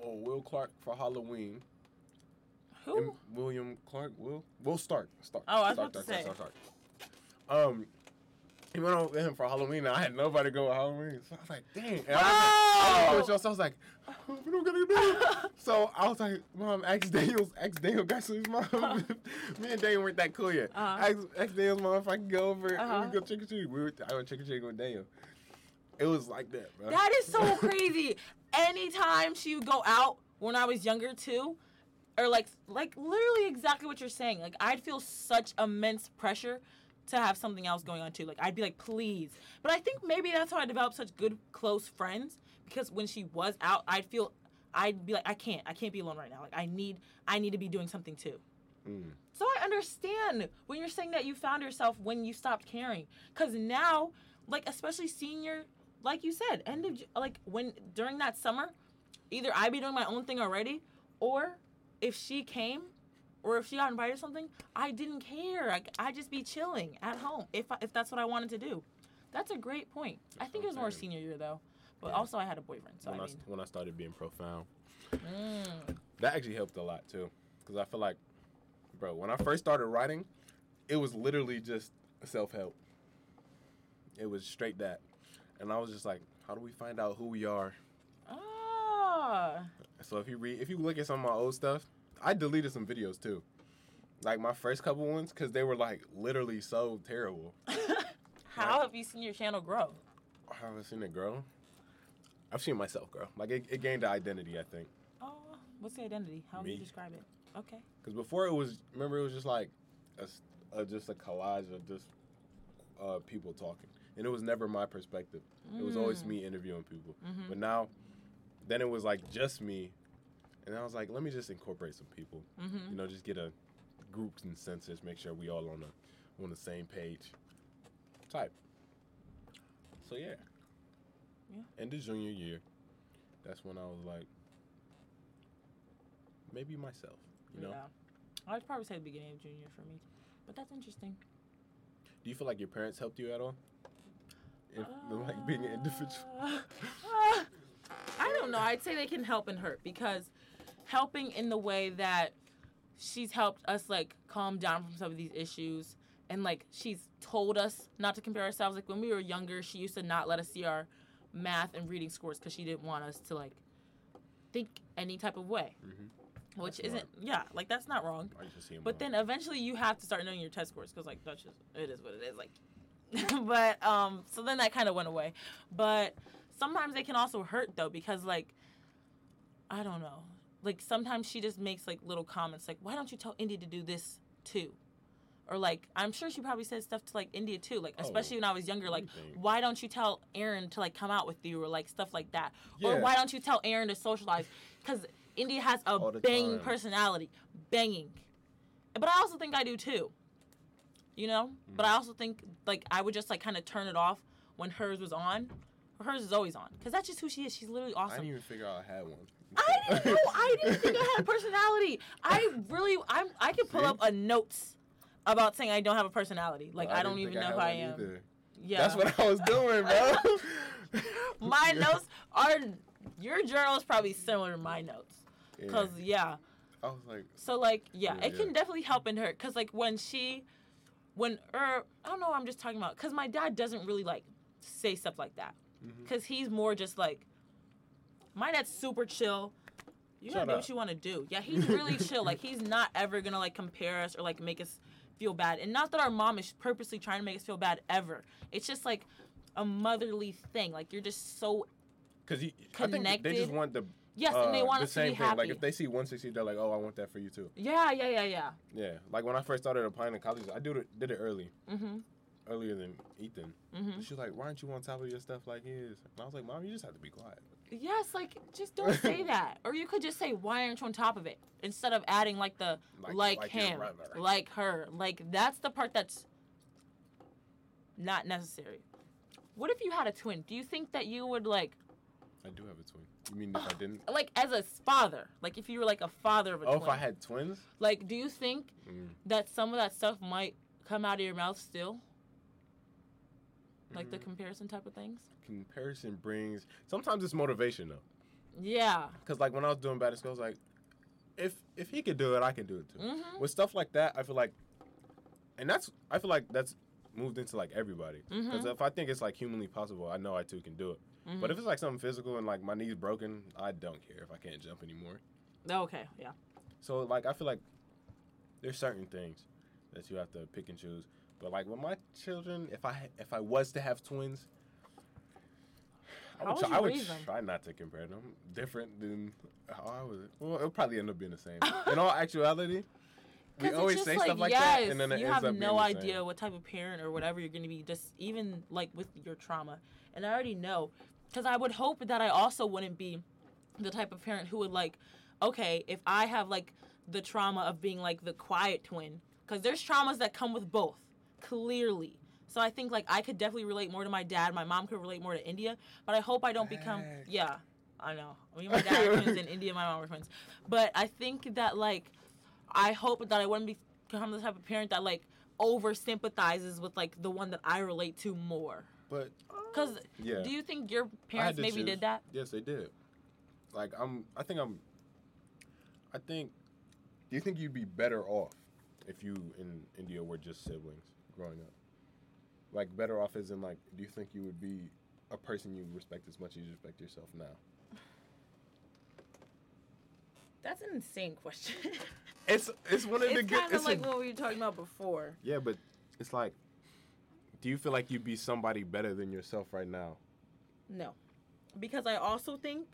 oh, Will Clark for Halloween. Who? And William Clark, Will, Will Stark, Stark. Oh, I was Stark, about to Stark, say. Stark, Stark, Stark. Um, he went out with him for Halloween, and I had nobody to go with Halloween, so I was like, dang. And I, Oh! was like, so I was like, oh, what am I gonna do? so I was like, Mom, ask Daniel's, ask Daniel, guys, his mom. Me and Daniel weren't that cool yet. Uh-huh. Ask, ask Daniel's mom if I can go over Uh-huh. and we go trick or treat. We were, I went trick or treating with Daniel. It was like that, bro. That is so crazy. Anytime she would go out when I was younger too, or like like literally exactly what you're saying. Like I'd feel such immense pressure to have something else going on too. Like I'd be like, please. But I think maybe that's how I developed such good close friends because when she was out, I'd feel I'd be like, I can't, I can't be alone right now. Like I need, I need to be doing something too. Mm. So I understand when you're saying that you found yourself when you stopped caring. Cause now, like especially senior, like you said, end of like when during that summer, either I'd be doing my own thing already, or if she came, or if she got invited to something, I didn't care. I I just be chilling at home if I, if that's what I wanted to do. That's a great point. I think it was more senior year though, but Yeah. also I had a boyfriend, so when, I I, when I started being profound. mm, That actually helped a lot too, because I feel like, bro, when I first started writing, it was literally just self help. It was straight that, and I was just like, how do we find out who we are? ah, So if you read, if you look at some of my old stuff, I deleted some videos too, like my first couple ones, because they were like literally so terrible. how have you seen your channel grow? I haven't seen it grow. I've seen myself grow. Like it, it gained an identity, I think. Oh, what's the identity? How would you describe it? Okay. Because before it was, remember, it was just like a, a- just a collage of just uh, people talking, and it was never my perspective. It was always Mm. me interviewing people. Mhm. But now, then it was like just me, and I was like, let me just incorporate some people. Mm-hmm. You know, just get a group consensus, make sure we all on the on the same page. Type. So yeah. Yeah. End of junior year, that's when I was like, maybe myself. You know? Yeah. I'd probably say the beginning of junior for me. But that's interesting. Do you feel like your parents helped you at all? In, like being an individual. Uh, uh, I don't know. I'd say they can help and hurt because helping in the way that she's helped us like calm down from some of these issues and like she's told us not to compare ourselves like when we were younger she used to not let us see our math and reading scores because she didn't want us to like think any type of way Mhm. which That's isn't yeah like that's not wrong I used to see 'em but then eventually you have to start knowing your test scores because like that's just it is what it is. Like, but um, so then that kind of went away. But sometimes they can also hurt though because like, I don't know. Like sometimes she just makes like little comments like, "Why don't you tell India to do this too?" Or like, I'm sure she probably said stuff to like India too. Like, Oh, especially when I was younger. Like, why don't you tell Aaron to like come out with you or like stuff like that? Or why don't you tell Aaron to socialize? Because India has a banging time. personality, banging. But I also think I do too. You know? But Mm-hmm. I also think like I would just like kind of turn it off when hers was on. Hers is always on because that's just who she is. She's literally awesome. I didn't even figure out I had one. I didn't know. I didn't think I had a personality. I really, I'm. I can pull See? up a notes about saying I don't have a personality. Like I, don't even know who I am. either. Yeah, That's what I was doing, bro. my notes are. Your journal is probably similar to my notes. Yeah. Cause yeah, I was like, So like yeah, Yeah, it can yeah. definitely help in her because like when she, when er I don't know what I'm just talking about because my dad doesn't really like say stuff like that Mhm. because he's more just like my dad's super chill. You gotta Shut do up. what you want to do. Yeah, he's really chill. Like he's not ever gonna like compare us or like make us feel bad. And not that our mom is purposely trying to make us feel bad ever. It's just like a motherly thing. Like you're just so because I think they just want the yes, and they uh, want the us to same be thing. happy. Like if they see 160, they're like, oh, I want that for you too. yeah, yeah, yeah, yeah. Yeah. Like when I first started applying to college, I did it did it early, Mhm. earlier than Ethan. Mhm. She's like, why aren't you on top of your stuff like his? And I was like, mom, you just have to be quiet. Yes, like just don't say that. Or you could just say why aren't you on top of it instead of adding like the like, Like- like him, like her. Like that's the part that's not necessary. What if you had a twin? Do you think that you would like I do have a twin. You mean if I didn't? like as a father, like if you were like a father of a Oh, twin? if I had twins? like do you think Mm. that some of that stuff might come out of your mouth still? Like the Mm. comparison type of things? Comparison brings. Sometimes it's motivation though, Yeah. because like when I was doing bad at school, I was like, if if he could do it, I can do it too. Mhm. With stuff like that, I feel like, and that's I feel like that's moved into like everybody. Because Mhm. if I think it's like humanly possible, I know I too can do it. Mhm. But if it's like something physical and like my knee's broken, I don't care if I can't jump anymore. Okay, yeah. So like I feel like there's certain things that you have to pick and choose. But like with my children, if I if I was to have twins, I would, try, I would try not to compare them. Different than how I was. Well, it'll probably end up being the same. In all actuality, we always say like, stuff like yes, that, and then it you ends have up being no idea same. what type of parent or whatever you're going to be. Just even like with your trauma, and I already know, because I would hope that I also wouldn't be the type of parent who would like, okay, if I have like the trauma of being like the quiet twin, because there's traumas that come with both, clearly. So I think like I could definitely relate more to my dad. My mom could relate more to India, but I hope I don't become yeah. I know. Me and my dad are twins, and India my mom are twins. But I think that like I hope that I wouldn't become the type of parent that like over sympathizes with like the one that I relate to more. But Cause yeah, do you think your parents maybe choose. did that? Yes, they did. Like I'm, I think I'm. I think. Do you think you'd be better off if you in India were just siblings growing up? Like better off as in like, do you think you would be a person you respect as much as you respect yourself now? That's an insane question. It's it's one of the it's good. kind of it's like a- what we were talking about before. yeah, but it's like, do you feel like you'd be somebody better than yourself right now? No, because I also think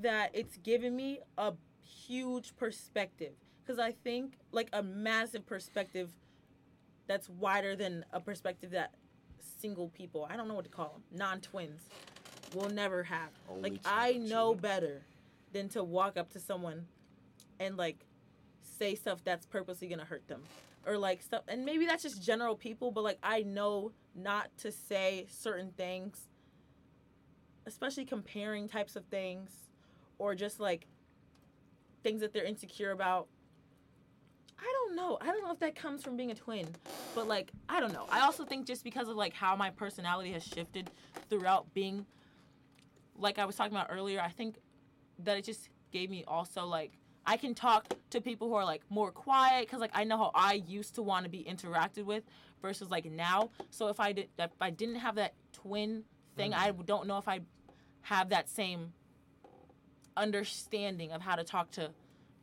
that it's given me a huge perspective. Because I think like a massive perspective that's wider than a perspective that single people, I don't know what to call them, non twins, will never have. Only like I know children. better than to walk up to someone and like say stuff that's purposely gonna hurt them or like stuff and maybe that's just general people but like i know not to say certain things especially comparing types of things or just like things that they're insecure about don't know. I don't know if that comes from being a twin, but like I don't know. I also think just because of like how my personality has shifted throughout being like I was talking about earlier, I think that it just gave me also like I can talk to people who are like more quiet cuz like I know how I used to want to be interacted with versus like now. So if I did if I didn't have that twin thing, mm-hmm. I don't know if I have that same understanding of how to talk to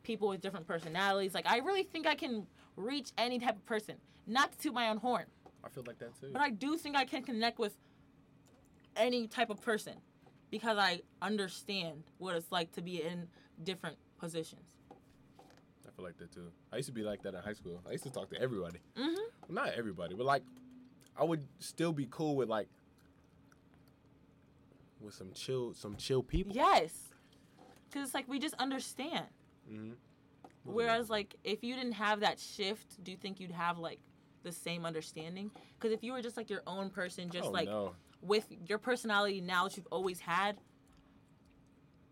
people with different personalities. Like I really think I can reach any type of person. Not to toot my own horn, I feel like that too. but I do think I can connect with any type of person because I understand what it's like to be in different positions. I feel like that too. I used to be like that in high school. I used to talk to everybody. Mhm. Well, not everybody, but like, I would still be cool with like, with some chill, some chill people. Yes. Cuz it's like we just understand. Hmm Whereas like if you didn't have that shift, do you think you'd have like the same understanding? Cuz if you were just like your own person just oh, like no. with your personality now that you've always had,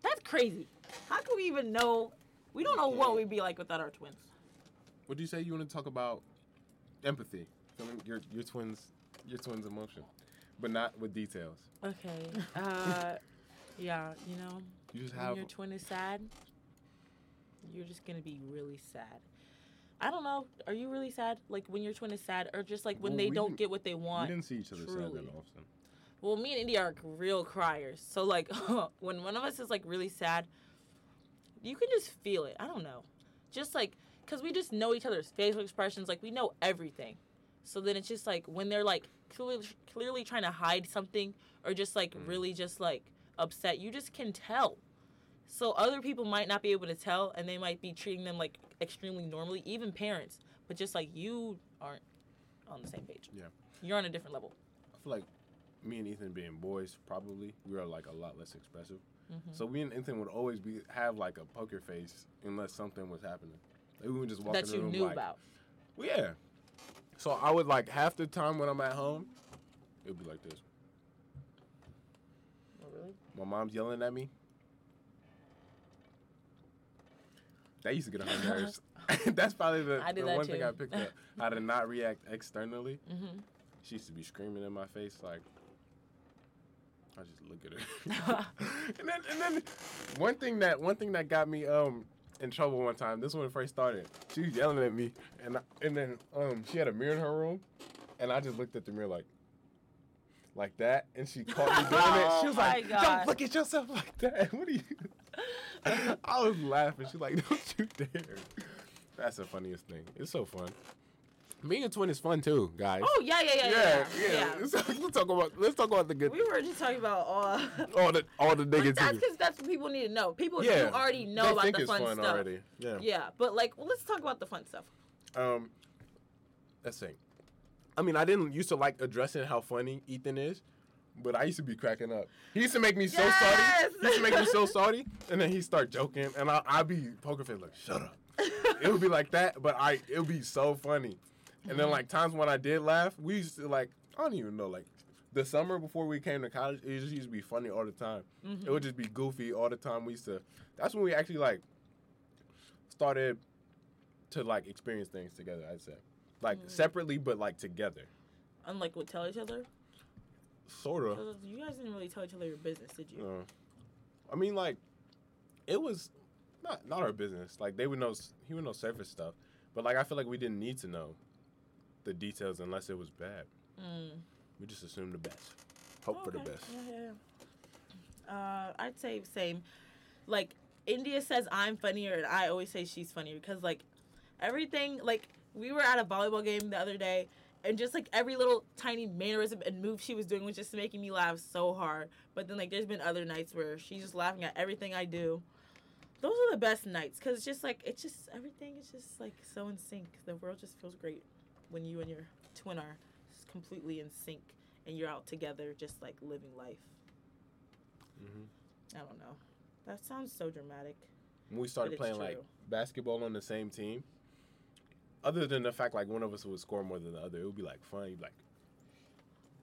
that's crazy. How can we even know? We don't know what we'd be like without our twins. What do you say? You want to talk about empathy, feeling your your twins, your twins' emotion, but not with details. Okay. Uh, yeah. You know, You just when have. your twin is sad, you're just gonna be really sad. I don't know. Are you really sad? Like when your twin is sad, or just like when Well, they don't get what they we want? didn't see each other sad that often. Well, me and India are real criers. So like when one of us is like really sad, you can just feel it. I don't know. Just like cuz we just know each other's facial expressions, like we know everything. So then it's just like when they're like clearly clearly trying to hide something or just like Mm. really just like upset, you just can tell. So other people might not be able to tell and they might be treating them like extremely normally, even parents, but just like you aren't on the same page. Yeah. You're on a different level. I feel like me and Ethan being boys, probably we are like a lot less expressive. Mhm. So me and Ethan would always be have like a poker face unless something was happening. Like, we would just walk in that the you room knew like, about. Well, yeah. So I would like half the time when I'm at home, it would be like this. Oh, really? My mom's yelling at me. That used to get on my nerves. That's probably the, the that one thing. I picked up. How to not react externally. Mm-hmm. She used to be screaming in my face like I just look at her. and then and then one thing that one thing that got me um in trouble one time, this when it first started. She was yelling at me and I, and then um she had a mirror in her room and I just looked at the mirror like like that and she caught me doing it. She was Oh like, my Don't look at yourself like that. What are you I was laughing. She's like, Don't you dare. That's the funniest thing. It's so fun. Being a twin is fun too, guys. Oh yeah, yeah, yeah, yeah. yeah. Let's, let's talk about let's talk about the good, We were just talking about all. all the all the But that's because that's what people need to know. People Yeah, you already know they about think the it's fun, fun stuff. already. Yeah. Yeah, but like, well, let's talk about the fun stuff. Um, let's see. I mean, I didn't used to like addressing how funny Ethan is, but I used to be cracking up. He used to make me so Yes! salty. He used to make me so salty, and then he start joking, and I I'd be poker face like, shut up. it would be like that, but I it would be so funny. And then like times when I did laugh, we used to like I don't even know like the summer before we came to college, it just used to be funny all the time. Mm-hmm. It would just be goofy all the time. We used to. That's when we actually like started to like experience things together. I'd say like Mm. separately, but like together, Unlike would tell each other. Sort of. 'Cause You guys didn't really tell each other your business, did you? Uh, I mean, like it was not not our business. Like they would know he would know surface stuff, but like I feel like we didn't need to know the details unless it was bad. Mm. We just assumed the best, hope for the best. Yeah, yeah, yeah. Uh, I'd say same. Like India says I'm funnier, and I always say she's funnier because like everything. Like we were at a volleyball game the other day, and just like every little tiny mannerism and move she was doing was just making me laugh so hard. But then like there's been other nights where she's just laughing at everything I do. Those are the best nights because it's just like it's just everything is just like so in sync. The world just feels great when you and your twin are completely in sync and you're out together just like living life. hmm I don't know. That sounds so dramatic. When we started playing like basketball on the same team, other than the fact like one of us would score more than the other, it would be like fun. You'd like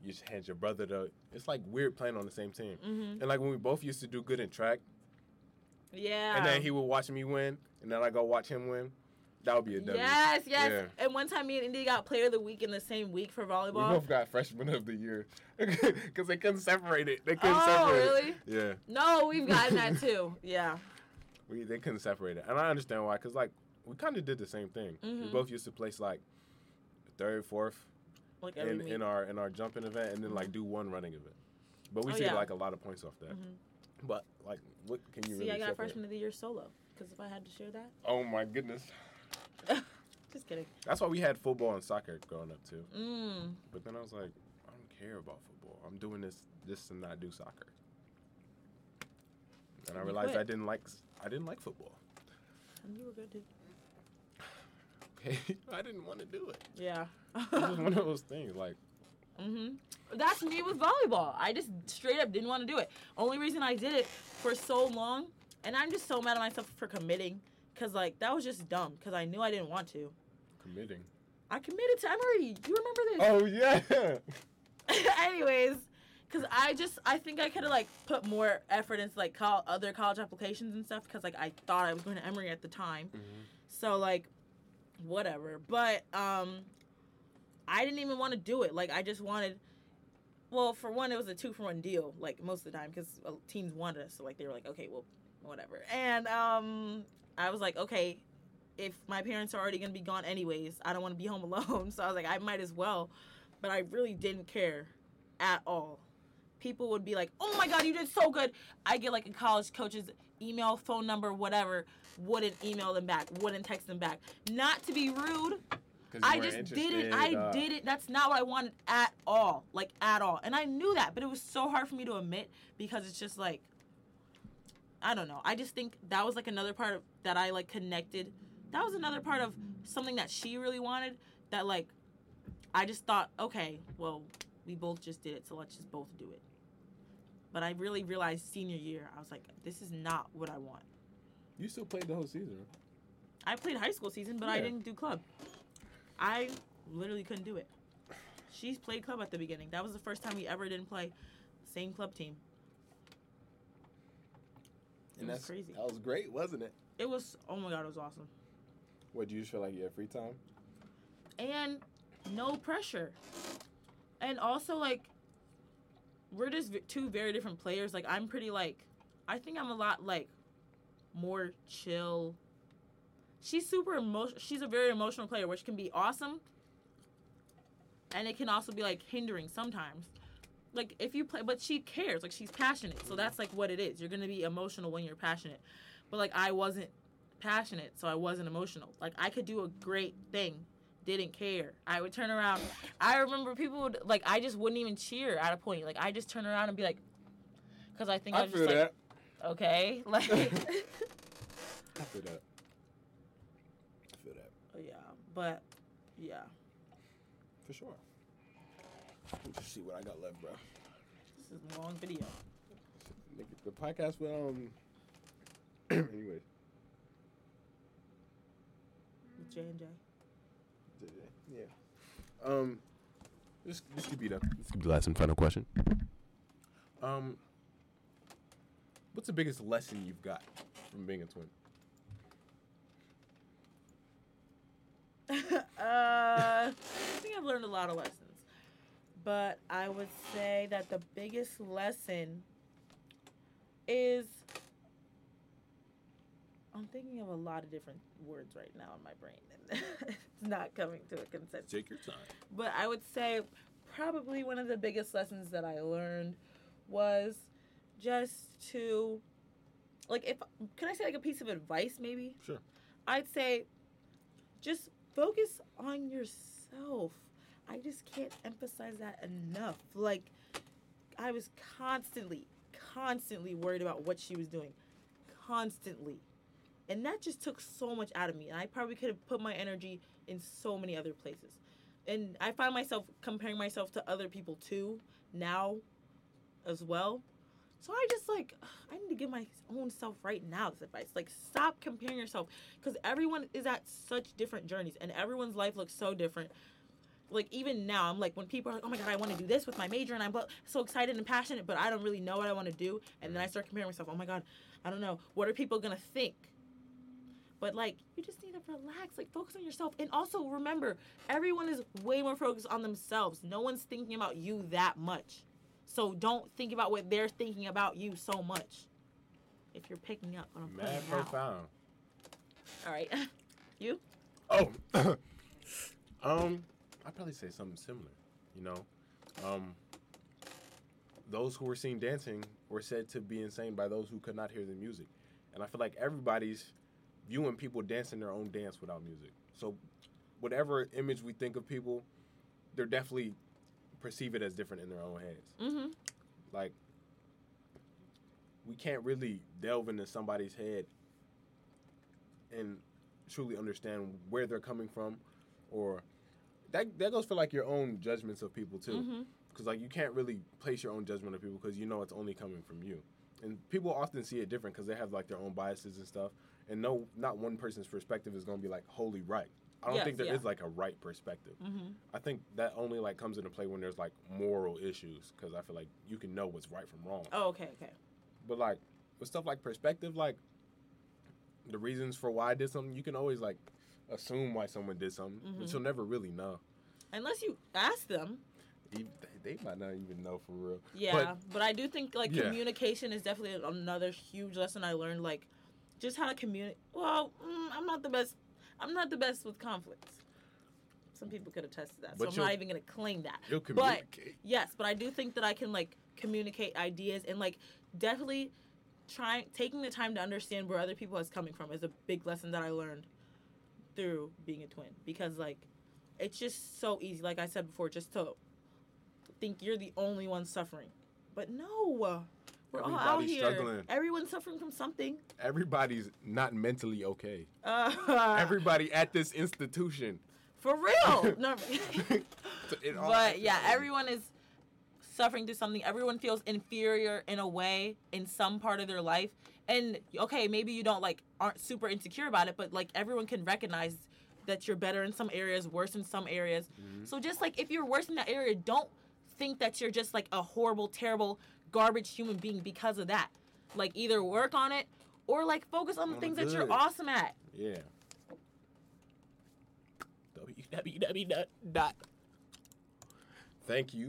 you just hand your brother the. It's like weird playing on the same team. Mm-hmm. And like when we both used to do good in track, Yeah. and then he would watch me win, and then I go watch him win. That would be a W. Yes, yes. Yeah. And one time, me and Indy got Player of the Week in the same week for volleyball. We both got freshman of the year because they couldn't separate it. They couldn't Oh, separate really? it. Yeah, No, we've gotten that too. Yeah. we they couldn't separate it, and I understand why. Cause like we kind of did the same thing. We Mhm. both used to place like third, fourth Like in, in our in our jumping event, and then like do one running event. But we Oh, see yeah. like a lot of points off that. Mhm. But like, what can you really See, really I got separate? freshman of the year solo. Because if I had to share that, Oh my goodness. just kidding. That's why we had football and soccer growing up too. Mm. But then I was like, I don't care about football. I'm doing this this to not do soccer. And I realized quit. I didn't like I didn't like football. And you were good too. Okay, I didn't want to do it. Yeah. It was one of those things. Like, hmm That's me with volleyball. I just straight up didn't want to do it. Only reason I did it for so long, and I'm just so mad at myself for committing, cause like that was just dumb. Cause I knew I didn't want to. committing. I committed to Emory. You remember this? Oh yeah. Anyways, because I just I think I could have like put more effort into like other college applications and stuff because like I thought I was going to Emory at the time. So like, whatever. But um, I didn't even want to do it. Like I just wanted. Well, for one, it was a two for one deal. Like most of the time, because teams wanted us, so like they were like, okay, well, whatever. And um, I was like, okay, if my parents are already gonna be gone anyways, I don't want to be home alone. So I was like, I might as well. But I really didn't care at all. People would be like, "Oh my god, you did so good." I get like a college coach's email, phone number, whatever. Wouldn't email them back. Wouldn't text them back. Not to be rude. I just didn't. I uh, didn't. That's not what I wanted at all. Like at all. And I knew that, but it was so hard for me to admit because it's just like I don't know. I just think that was like another part of that I like connected. That was another part of something that she really wanted that like I just thought, okay, well, we both just did it, so let's just both do it. But I really realized senior year, I was like, this is not what I want. You still played the whole season. I played high school season, but I didn't do club. I literally couldn't do it. She's played club at the beginning. That was the first time we ever didn't play same club team. It was crazy. That was great, wasn't it? It was oh my god, it was awesome. What do you feel like you had free time? And no pressure. And also like we're just v- two very different players. Like I'm pretty like I think I'm a lot like more chill. She's super emotional. She's a very emotional player, which can be awesome. And it can also be like hindering sometimes. Like if you play, but she cares. Like she's passionate, so that's like what it is. You're gonna be emotional when you're passionate. But like I wasn't passionate, so I wasn't emotional. Like I could do a great thing, didn't care. I would turn around. I remember people would like I just wouldn't even cheer at a point. Like I just turn around and be like, because I think I, I feel just like, that. Okay, like. I feel that. I feel that yeah, but yeah, for sure. Let's just see what I got left, bro. this is a long video. The podcast with um. anyways, with J and J. yeah. Um, this this could be the this could be the last and final question. Um, what's the biggest lesson you've got from being a twin? uh, I think I've learned a lot of lessons, but I would say that the biggest lesson is I'm thinking of a lot of different words right now in my brain, and it's not coming to a consensus. Take your time. But I would say probably one of the biggest lessons that I learned was just to like if can I say like a piece of advice maybe? Sure. I'd say just focus on yourself. I just can't emphasize that enough. Like I was constantly constantly worried about what she was doing. Constantly. And that just took so much out of me. And I probably could have put my energy in so many other places. And I find myself comparing myself to other people too now as well. So I just like I need to give my own self right now this advice. Like stop comparing yourself because everyone is at such different journeys and everyone's life looks so different. Like even now, I'm like when people are like, "Oh my god, I want to do this with my major," and I'm so excited and passionate, but I don't really know what I want to do. And then I start comparing myself. Oh my god, I don't know. What are people gonna think? But like, you just need to relax, like focus on yourself, and also remember, everyone is way more focused on themselves. No one's thinking about you that much, so don't think about what they're thinking about you so much. If you're picking up what I'm Mad putting out. profound. All right, you. Oh, um, I'd probably say something similar. You know, um, those who were seen dancing were said to be insane by those who could not hear the music, and I feel like everybody's viewing people dancing their own dance without music. So, whatever image we think of people, they're definitely perceive it as different in their own heads. Mm-hmm. Like, we can't really delve into somebody's head and truly understand where they're coming from, or that that goes for like your own judgments of people too. Mm-hmm. Because like you can't really place your own judgment of people because you know it's only coming from you, and people often see it different because they have like their own biases and stuff. And no, not one person's perspective is gonna be like wholly right. I don't Yes, think there is yeah. like a right perspective. Mm-hmm. I think that only like comes into play when there's like moral issues because I feel like you can know what's right from wrong. Oh, okay, okay. But like with stuff like perspective, like the reasons for why I did something, you can always like assume why someone did something, but Mhm. you'll never really know. Unless you ask them. Even, they, might not even know for real. Yeah, but, I do think like Yeah. communication is definitely another huge lesson I learned. Like, just how to communicate. Well, mm, I'm not the best. I'm not the best with conflicts. Some people could attest to that, so I'm not even gonna claim that. You'll But yes, but I do think that I can like communicate ideas and like definitely trying taking the time to understand where other people is coming from is a big lesson that I learned through being a twin because like it's just so easy like I said before just to think you're the only one suffering. But no. We're all out here. struggling. Everyone's suffering from something. Everybody's not mentally okay. Uh, Everybody at this institution. for real. no. It all but yeah, everyone is suffering through something. Everyone feels inferior in a way in some part of their life. And okay, maybe you don't like aren't super insecure about it, but like everyone can recognize that you're better in some areas, worse in some areas. Mhm. So just like if you're worse in that area, don't think that you're just like a horrible, terrible, garbage human being because of that. Like either work on it or like focus on the On the things that you're awesome at. Yeah. www. dot. Thank you